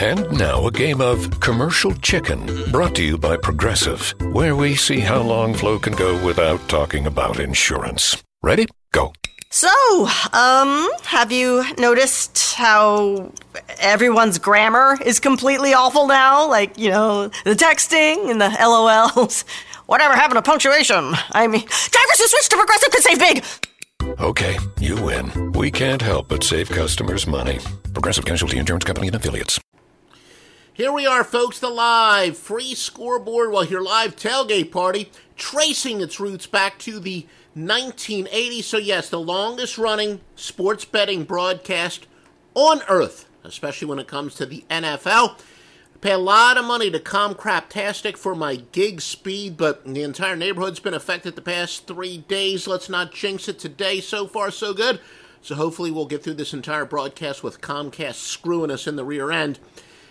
And now a game of commercial chicken brought to you by Progressive, where we see how long Flo can go without talking about insurance. Ready? Go. So, um, have you noticed how everyone's grammar is completely awful now? Like, you know, the texting and the LOLs. Whatever happened to punctuation? I mean, drivers who switch to Progressive could save big. Okay, you win. We can't help but save customers money. Progressive Casualty Insurance Company and affiliates. Here we are, folks, the live free scoreboard while your live tailgate party, tracing its roots back to the 1980s. So, yes, the longest running sports betting broadcast on earth, especially when it comes to the NFL. Pay a lot of money to Comcraptastic for my gig speed, but the entire neighborhood's been affected the past three days. Let's not jinx it today. So far, so good. So, hopefully, we'll get through this entire broadcast with Comcast screwing us in the rear end.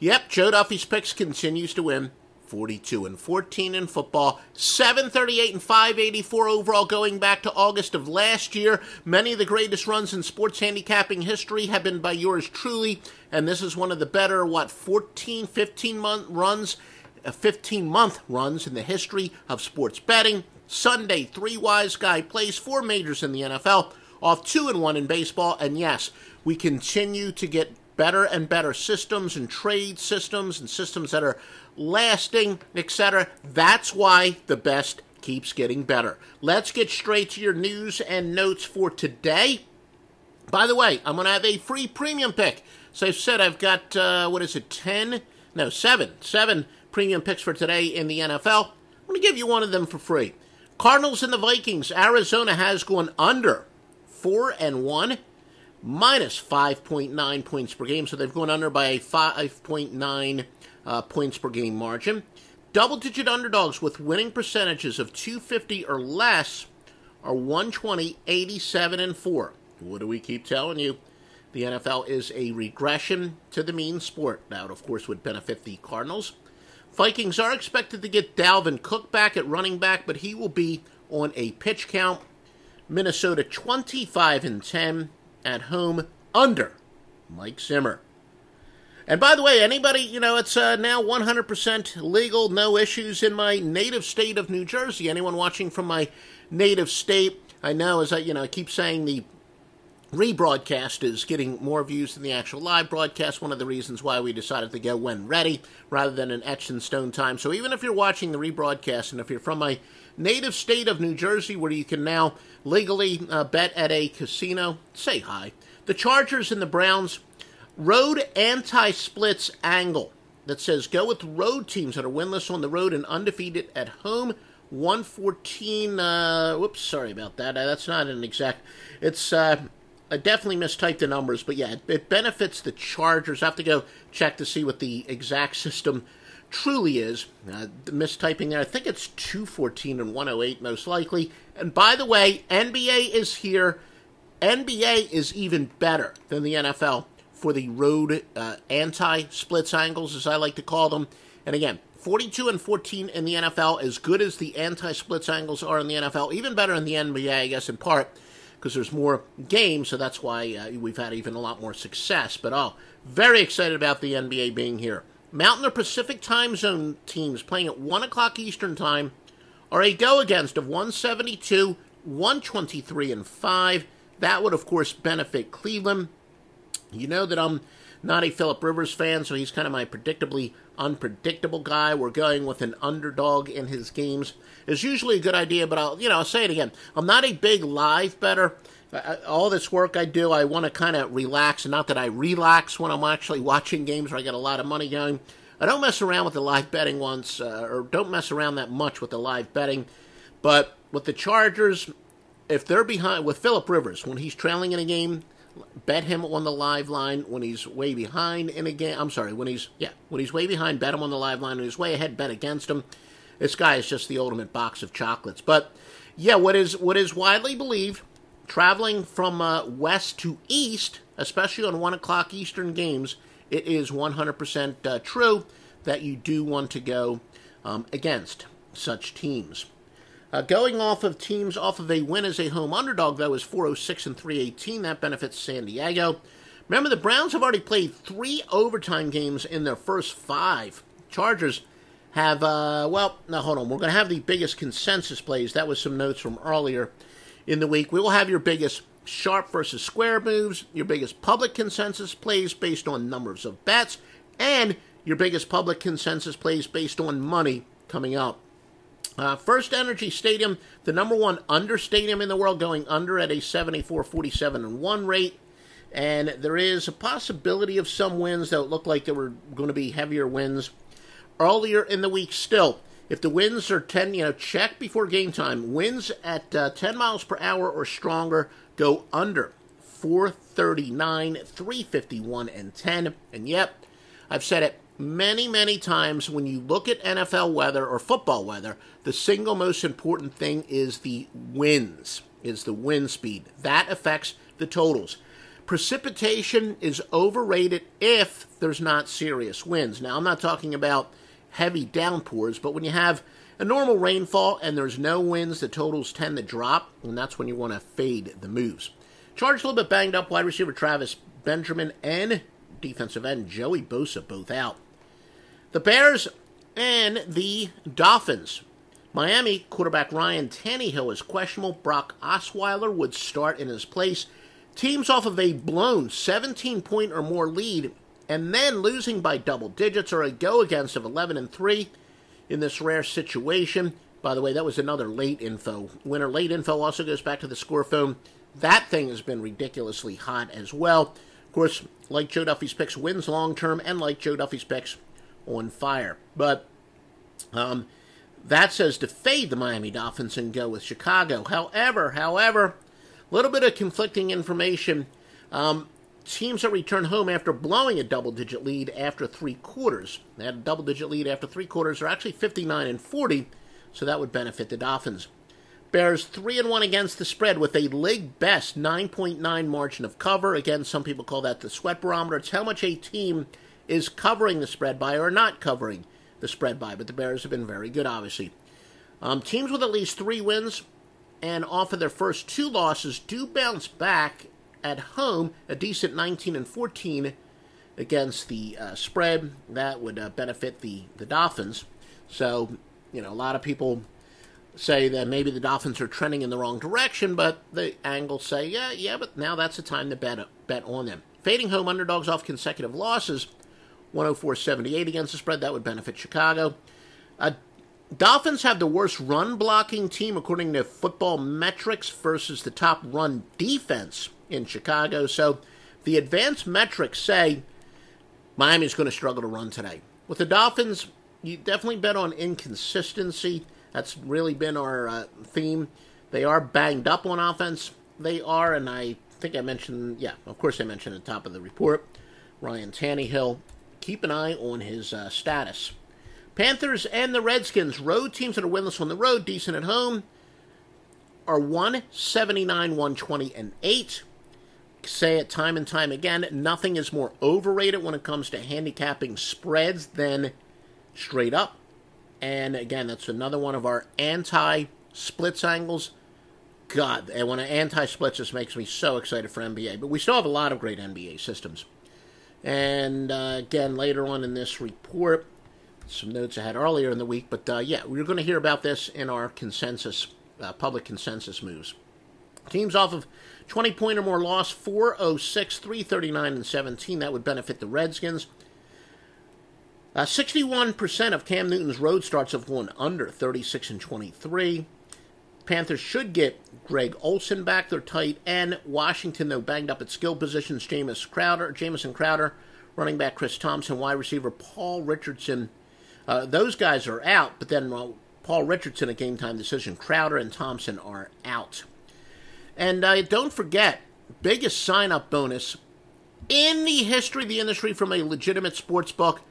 Yep, Joe Duffy's picks continues to win. 42 and 14 in football, 738 and 584 overall going back to August of last year. Many of the greatest runs in sports handicapping history have been by yours truly, and this is one of the better what 14, 15 month runs, uh, 15 month runs in the history of sports betting. Sunday, three wise guy plays four majors in the NFL, off two and one in baseball, and yes, we continue to get better and better systems and trade systems and systems that are lasting, etc. That's why the best keeps getting better. Let's get straight to your news and notes for today. By the way, I'm going to have a free premium pick. So I've said I've got, uh, what is it, 10? No, 7. 7 premium picks for today in the NFL. I'm going to give you one of them for free. Cardinals and the Vikings. Arizona has gone under 4 and 1 minus 5.9 points per game. So they've gone under by a 5.9 uh, points per game margin. Double digit underdogs with winning percentages of 250 or less are 120, 87, and 4. What do we keep telling you? The NFL is a regression to the mean sport. That, of course, would benefit the Cardinals. Vikings are expected to get Dalvin Cook back at running back, but he will be on a pitch count. Minnesota 25 and 10 at home under Mike Zimmer. And by the way, anybody, you know, it's uh, now 100% legal, no issues in my native state of New Jersey. Anyone watching from my native state, I know, as I, you know, I keep saying the rebroadcast is getting more views than the actual live broadcast. One of the reasons why we decided to go when ready rather than an etched in stone time. So even if you're watching the rebroadcast and if you're from my native state of New Jersey, where you can now legally uh, bet at a casino, say hi. The Chargers and the Browns road anti splits angle that says go with road teams that are winless on the road and undefeated at home. 114. Uh, whoops, sorry about that. Uh, that's not an exact. It's. Uh, I definitely mistyped the numbers, but yeah, it, it benefits the Chargers. I have to go check to see what the exact system truly is. Uh, the mistyping there, I think it's 214 and 108 most likely. And by the way, NBA is here. NBA is even better than the NFL for the road uh, anti splits angles, as I like to call them. And again, 42 and 14 in the NFL, as good as the anti splits angles are in the NFL, even better in the NBA, I guess, in part because there's more games, so that's why uh, we've had even a lot more success. But oh, very excited about the NBA being here. Mountain or Pacific time zone teams playing at 1 o'clock Eastern time are a go against of 172, 123, and 5. That would, of course, benefit Cleveland. You know that I'm not a Philip Rivers fan, so he's kind of my predictably unpredictable guy. We're going with an underdog in his games. It's usually a good idea, but I'll you know I'll say it again. I'm not a big live bettor. all this work I do, I want to kind of relax, and not that I relax when I'm actually watching games where I get a lot of money going. I don't mess around with the live betting once, uh, or don't mess around that much with the live betting. But with the Chargers, if they're behind with Philip Rivers when he's trailing in a game, bet him on the live line when he's way behind in a game. I'm sorry, when he's yeah, when he's way behind, bet him on the live line. When he's way ahead, bet against him. This guy is just the ultimate box of chocolates. But yeah, what is what is widely believed, traveling from uh, west to east, especially on one o'clock Eastern games, it is 100% uh, true that you do want to go um, against such teams. Uh, going off of teams off of a win as a home underdog, though, is 406 and 318. That benefits San Diego. Remember, the Browns have already played three overtime games in their first five. Chargers have, uh, well, now hold on. We're going to have the biggest consensus plays. That was some notes from earlier in the week. We will have your biggest sharp versus square moves, your biggest public consensus plays based on numbers of bets, and your biggest public consensus plays based on money coming up. Uh, First Energy Stadium, the number one under stadium in the world, going under at a 74 47 and 1 rate. And there is a possibility of some wins that look like there were going to be heavier wins earlier in the week still. If the winds are 10, you know, check before game time. Winds at uh, 10 miles per hour or stronger go under 439, 351, and 10. And yep, I've said it many, many times. When you look at NFL weather or football weather, the single most important thing is the winds, is the wind speed. That affects the totals. Precipitation is overrated if there's not serious winds. Now, I'm not talking about heavy downpours, but when you have a normal rainfall and there's no winds, the totals tend to drop, and that's when you want to fade the moves. Charged a little bit banged up wide receiver Travis Benjamin and defensive end Joey Bosa both out. The Bears and the Dolphins. Miami quarterback Ryan Tannehill is questionable. Brock Osweiler would start in his place. Teams off of a blown 17 point or more lead and then losing by double digits or a go against of 11 and 3 in this rare situation. By the way, that was another late info. Winner late info also goes back to the score phone. That thing has been ridiculously hot as well. Of course, like Joe Duffy's picks, wins long term, and like Joe Duffy's picks, on fire. But um, that says to fade the Miami Dolphins and go with Chicago. However, however, a little bit of conflicting information. Um, teams that return home after blowing a double digit lead after three quarters. They had a double digit lead after three quarters are actually 59 and 40, so that would benefit the Dolphins. Bears 3 and 1 against the spread with a league best 9.9 margin of cover. Again, some people call that the sweat barometer. It's how much a team is covering the spread by or not covering the spread by, but the Bears have been very good, obviously. Um, teams with at least three wins and off of their first two losses do bounce back at home, a decent 19 and 14 against the uh, spread. That would uh, benefit the, the Dolphins. So, you know, a lot of people say that maybe the Dolphins are trending in the wrong direction, but the angles say, yeah, yeah, but now that's the time to bet, bet on them. Fading home underdogs off consecutive losses, 104.78 against the spread. That would benefit Chicago. Uh, Dolphins have the worst run blocking team according to football metrics versus the top run defense in Chicago. So the advanced metrics say Miami's going to struggle to run today. With the Dolphins, you definitely bet on inconsistency. That's really been our uh, theme. They are banged up on offense. They are, and I think I mentioned, yeah, of course I mentioned at the top of the report, Ryan Tannehill. Keep an eye on his uh, status. Panthers and the Redskins, road teams that are winless on the road, decent at home, are 179, 120, and 8 say it time and time again nothing is more overrated when it comes to handicapping spreads than straight up. And again, that's another one of our anti splits angles. God, and when an anti splits just makes me so excited for NBA. But we still have a lot of great NBA systems. And uh, again, later on in this report, some notes I had earlier in the week. But uh, yeah, we're going to hear about this in our consensus, uh, public consensus moves. Teams off of 20 point or more loss 406, 339, and 17. That would benefit the Redskins. Uh, 61% of Cam Newton's road starts have gone under 36 and 23. Panthers should get Greg Olsen back, their tight end. Washington, though, banged up at skill positions. James Crowder, Jamison Crowder, running back Chris Thompson, wide receiver Paul Richardson. Uh, those guys are out, but then Paul Richardson, a game time decision. Crowder and Thompson are out. And uh, don't forget, biggest sign up bonus in the history of the industry from a legitimate sports book.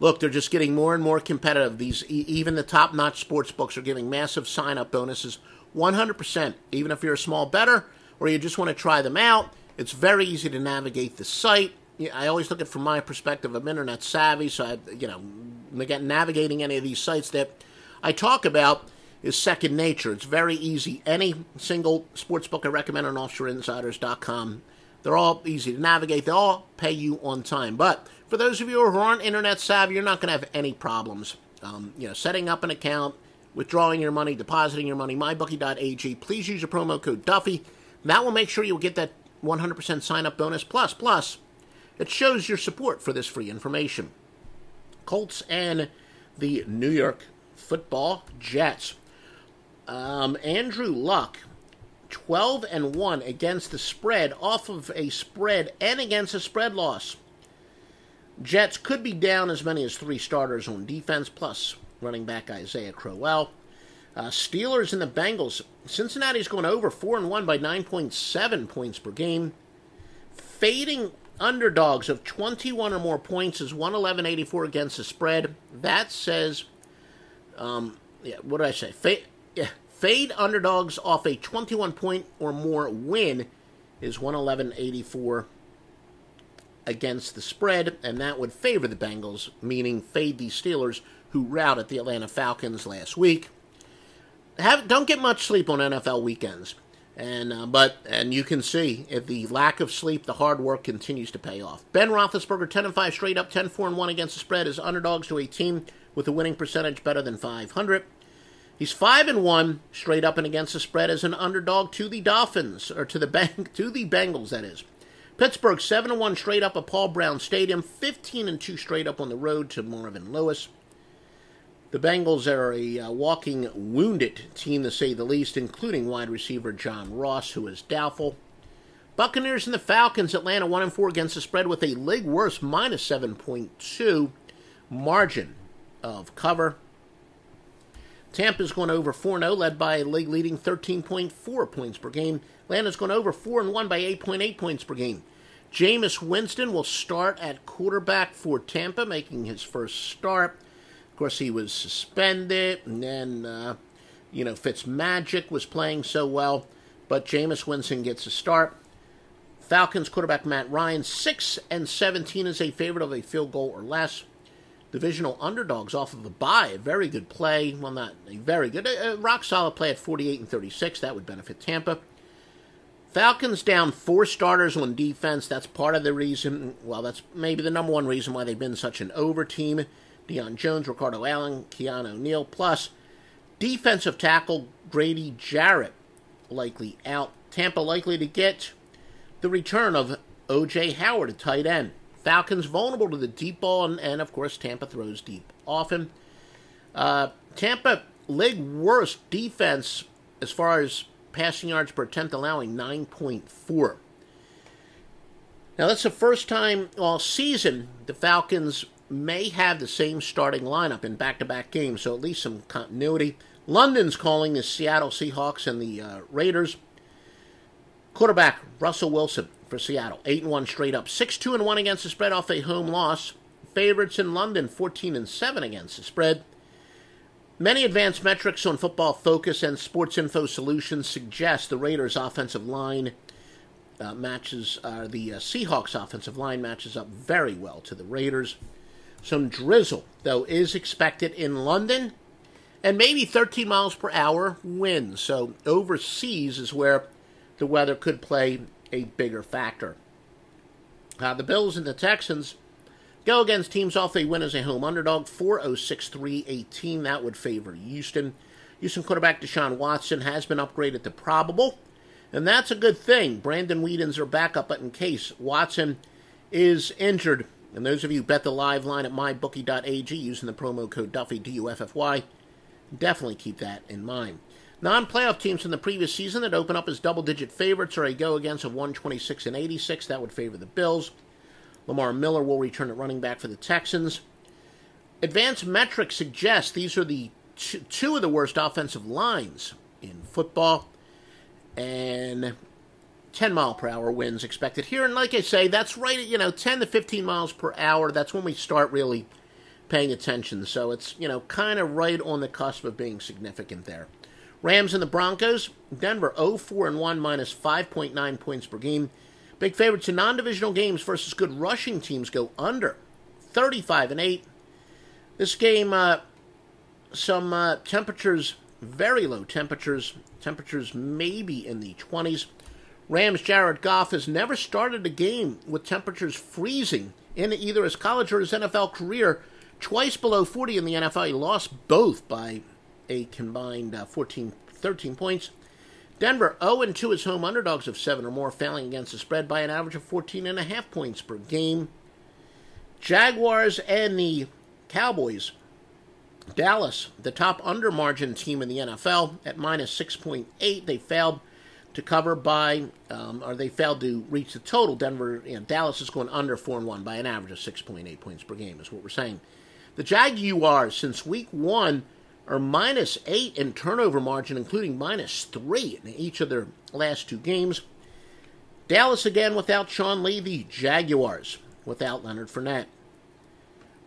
Look, they're just getting more and more competitive. These even the top notch sports books are giving massive sign up bonuses, 100%. Even if you're a small bettor or you just want to try them out, it's very easy to navigate the site. I always look at it from my perspective. I'm internet savvy, so I, you know, navigating any of these sites that I talk about is second nature. It's very easy. Any single sports book I recommend on offshoreinsiders.com They're all easy to navigate. They all pay you on time. But for those of you who aren't internet savvy, you're not going to have any problems. Um, you know, setting up an account, withdrawing your money, depositing your money, mybookie.ag. Please use your promo code Duffy. That will make sure you'll get that 100% sign up bonus. Plus, plus, it shows your support for this free information. Colts and the New York Football Jets. Um, Andrew Luck, 12 and 1 against the spread, off of a spread and against a spread loss. Jets could be down as many as three starters on defense, plus running back Isaiah Crowell. Uh, Steelers and the Bengals. Cincinnati's going over 4 and 1 by 9.7 points per game. Fading underdogs of 21 or more points is 111.84 against the spread. That says, um, yeah, what did I say? Fade, yeah, fade underdogs off a 21 point or more win is 111.84 against the spread, and that would favor the Bengals, meaning fade the Steelers, who routed the Atlanta Falcons last week. Have, don't get much sleep on NFL weekends, and uh, but and you can see if the lack of sleep, the hard work continues to pay off. Ben Roethlisberger, ten and five straight up, 10-4 and one against the spread, is underdogs to a team with a winning percentage better than 500. He's five and one straight up and against the spread as an underdog to the Dolphins or to the bank to the Bengals. That is. Pittsburgh seven and one straight up at Paul Brown Stadium, fifteen and two straight up on the road to Marvin Lewis. The Bengals are a uh, walking wounded team to say the least, including wide receiver John Ross, who is doubtful. Buccaneers and the Falcons, Atlanta one and four against the spread with a league worst minus seven point two margin of cover. Tampa's going over 4 0, led by a league leading 13.4 points per game. Atlanta's going over 4 1 by 8.8 points per game. Jameis Winston will start at quarterback for Tampa, making his first start. Of course, he was suspended, and then, uh, you know, Fitzmagic was playing so well, but Jameis Winston gets a start. Falcons quarterback Matt Ryan, 6 and 17 is a favorite of a field goal or less. Divisional underdogs off of a bye, a very good play. Well, not a very good, a, rock solid play at 48 and 36. That would benefit Tampa. Falcons down four starters on defense. That's part of the reason. Well, that's maybe the number one reason why they've been such an over team. Deion Jones, Ricardo Allen, Keanu Neal, plus defensive tackle Grady Jarrett likely out. Tampa likely to get the return of O.J. Howard, a tight end. Falcons vulnerable to the deep ball, and, and of course, Tampa throws deep often. Uh, Tampa league worst defense as far as passing yards per attempt, allowing 9.4. Now, that's the first time all season the Falcons may have the same starting lineup in back to back games, so at least some continuity. London's calling the Seattle Seahawks and the uh, Raiders. Quarterback Russell Wilson for Seattle, 8 and 1 straight up, 6 2 and 1 against the spread off a home loss. Favorites in London, 14 and 7 against the spread. Many advanced metrics on Football Focus and Sports Info Solutions suggest the Raiders' offensive line uh, matches, uh, the uh, Seahawks' offensive line matches up very well to the Raiders. Some drizzle, though, is expected in London, and maybe 13 miles per hour winds. So overseas is where the weather could play a bigger factor. Uh, the Bills and the Texans Go against teams off a win as a home underdog, 406-318. That would favor Houston. Houston quarterback Deshaun Watson has been upgraded to probable, and that's a good thing. Brandon Weeden's are backup, but in case Watson is injured, and those of you bet the live line at mybookie.ag using the promo code Duffy, D-U-F-F-Y, definitely keep that in mind. Non-playoff teams from the previous season that open up as double-digit favorites are a go against of 126 and 86. That would favor the Bills. Lamar Miller will return at running back for the Texans. Advanced metrics suggest these are the two, of the worst offensive lines in football, and 10 mile per hour winds expected here. And like I say, that's right at, you know, 10 to 15 miles per hour. That's when we start really paying attention. So it's, you know, kind of right on the cusp of being significant there. Rams and the Broncos, Denver 0 4 and 1 minus 5.9 points per game. Big favorites in non-divisional games versus good rushing teams go under 35 and 8. This game, uh, some uh, temperatures, very low temperatures, temperatures maybe in the 20s. Rams Jared Goff has never started a game with temperatures freezing in either his college or his NFL career. Twice below 40 in the NFL. He lost both by a combined uh, 14, 13 points. Denver 0 2 as home underdogs of 7 or more, failing against the spread by an average of 14.5 points per game. Jaguars and the Cowboys. Dallas, the top under margin team in the NFL, at minus 6.8. They failed to cover by, um, or they failed to reach the total. Denver, know, Dallas is going under 4 and 1 by an average of 6.8 points per game, is what we're saying. The Jaguars, since week one, are minus 8 in turnover margin, including minus 3 in each of their last two games. Dallas again without Sean Lee, the Jaguars without Leonard Fournette.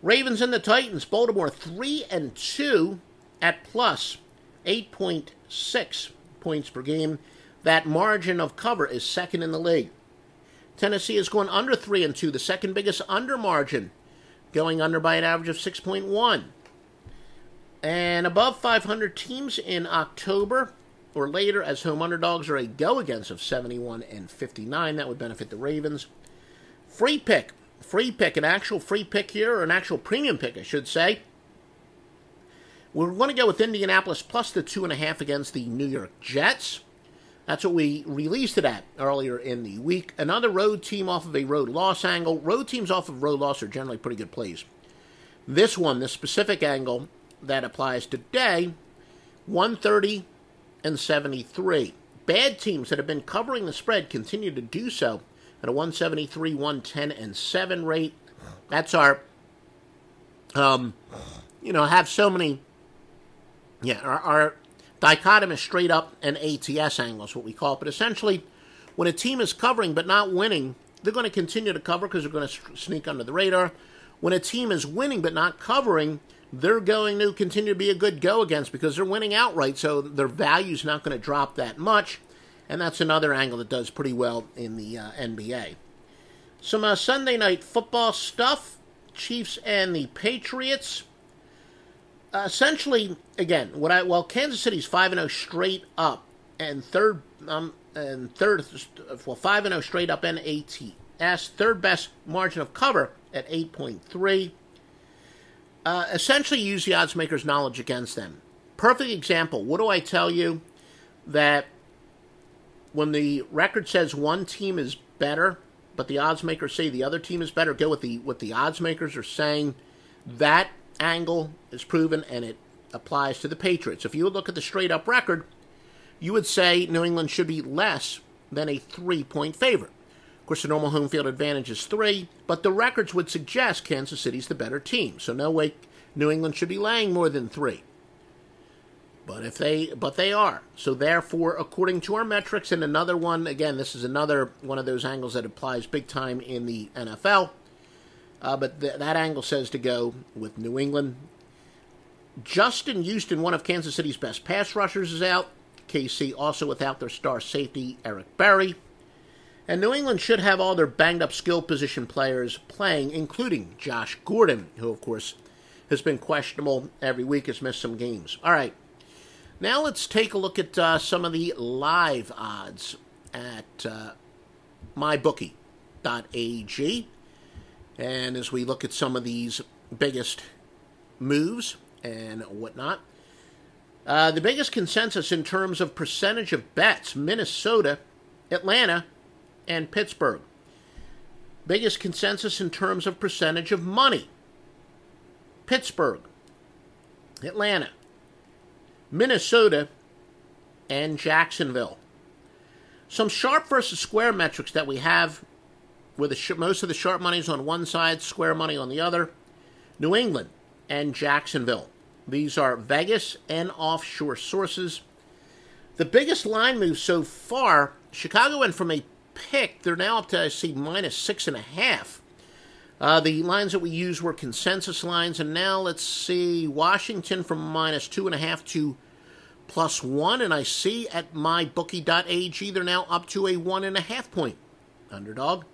Ravens and the Titans, Baltimore 3 and 2 at plus 8.6 points per game. That margin of cover is second in the league. Tennessee is going under 3 and 2, the second biggest under margin, going under by an average of 6.1. And above 500 teams in October or later as home underdogs are a go against of 71 and 59. That would benefit the Ravens. Free pick. Free pick, an actual free pick here, or an actual premium pick, I should say. We're going to go with Indianapolis plus the two and a half against the New York Jets. That's what we released it at earlier in the week. Another road team off of a road loss angle. Road teams off of road loss are generally pretty good plays. This one, this specific angle, that applies today 130 and 73. Bad teams that have been covering the spread continue to do so at a 173, 110, and 7 rate. That's our, um, you know, have so many, yeah, our, our dichotomous straight up and ATS angles, what we call it. But essentially, when a team is covering but not winning, they're going to continue to cover because they're going to sneak under the radar. When a team is winning but not covering, they're going to continue to be a good go against because they're winning outright, so their value's not going to drop that much. And that's another angle that does pretty well in the uh, NBA. Some uh, Sunday night football stuff Chiefs and the Patriots. Uh, essentially, again, what I well, Kansas City's five and zero oh straight up, and third um and third well five and zero oh straight up and ATS third best margin of cover at eight point three uh, essentially use the odds maker's knowledge against them. Perfect example. What do I tell you? That when the record says one team is better, but the odds makers say the other team is better, go with the what the odds makers are saying. That angle is proven, and it applies to the Patriots. If you would look at the straight up record, you would say New England should be less than a three point favorite. Of course, the normal home field advantage is three, but the records would suggest Kansas City's the better team. So no way New England should be laying more than three. But if they, but they are. So therefore, according to our metrics, and another one again, this is another one of those angles that applies big time in the NFL. Uh, but th- that angle says to go with New England. Justin Houston, one of Kansas City's best pass rushers, is out. KC also without their star safety Eric Berry. And New England should have all their banged up skill position players playing, including Josh Gordon, who, of course, has been questionable every week, has missed some games. All right. Now let's take a look at uh, some of the live odds at uh, mybookie.ag. And as we look at some of these biggest moves and whatnot, uh, the biggest consensus in terms of percentage of bets Minnesota, Atlanta, and Pittsburgh. Biggest consensus in terms of percentage of money Pittsburgh, Atlanta, Minnesota, and Jacksonville. Some sharp versus square metrics that we have with the, most of the sharp money is on one side, square money on the other. New England and Jacksonville. These are Vegas and offshore sources. The biggest line move so far, Chicago went from a pick, they're now up to, I see, minus six and a half. Uh, the lines that we used were consensus lines, and now let's see Washington from minus two and a half to plus one, and I see at mybookie.ag they're now up to a one and a half point underdog.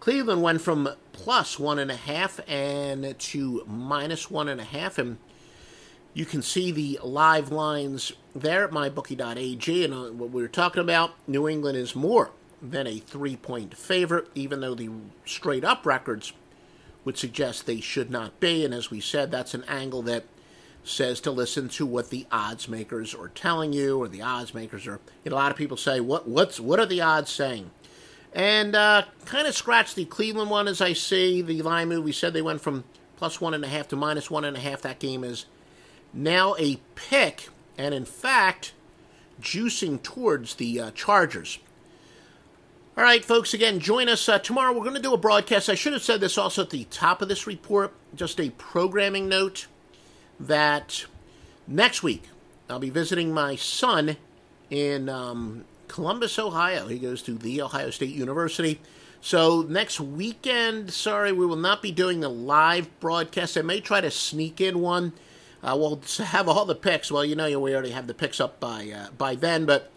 Cleveland went from plus one and a half and to minus one and a half, and you can see the live lines there at mybookie.ag. And uh, what we were talking about, New England is more than a three point favorite, even though the straight up records would suggest they should not be. And as we said, that's an angle that says to listen to what the odds makers are telling you, or the odds makers are. You know, a lot of people say, "What what's what are the odds saying?" And uh, kind of scratch the Cleveland one as I see the line move. We said they went from plus one and a half to minus one and a half. That game is now a pick, and in fact, juicing towards the uh, Chargers. All right, folks, again, join us uh, tomorrow. We're going to do a broadcast. I should have said this also at the top of this report, just a programming note that next week I'll be visiting my son in um, Columbus, Ohio. He goes to The Ohio State University. So next weekend, sorry, we will not be doing the live broadcast. I may try to sneak in one. Uh, we'll have all the picks. Well, you know, we already have the picks up by uh, by then, but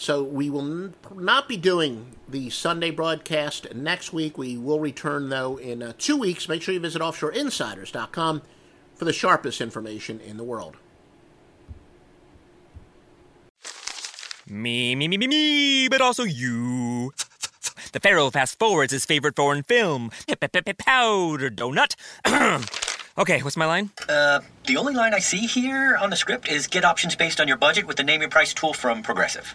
so we will not be doing the Sunday broadcast next week. We will return though in uh, two weeks. Make sure you visit offshoreinsiders.com for the sharpest information in the world. Me, me, me, me, me, but also you. The Pharaoh fast forwards his favorite foreign film, Powder Donut. okay, what's my line? Uh, the only line I see here on the script is get options based on your budget with the name your price tool from Progressive.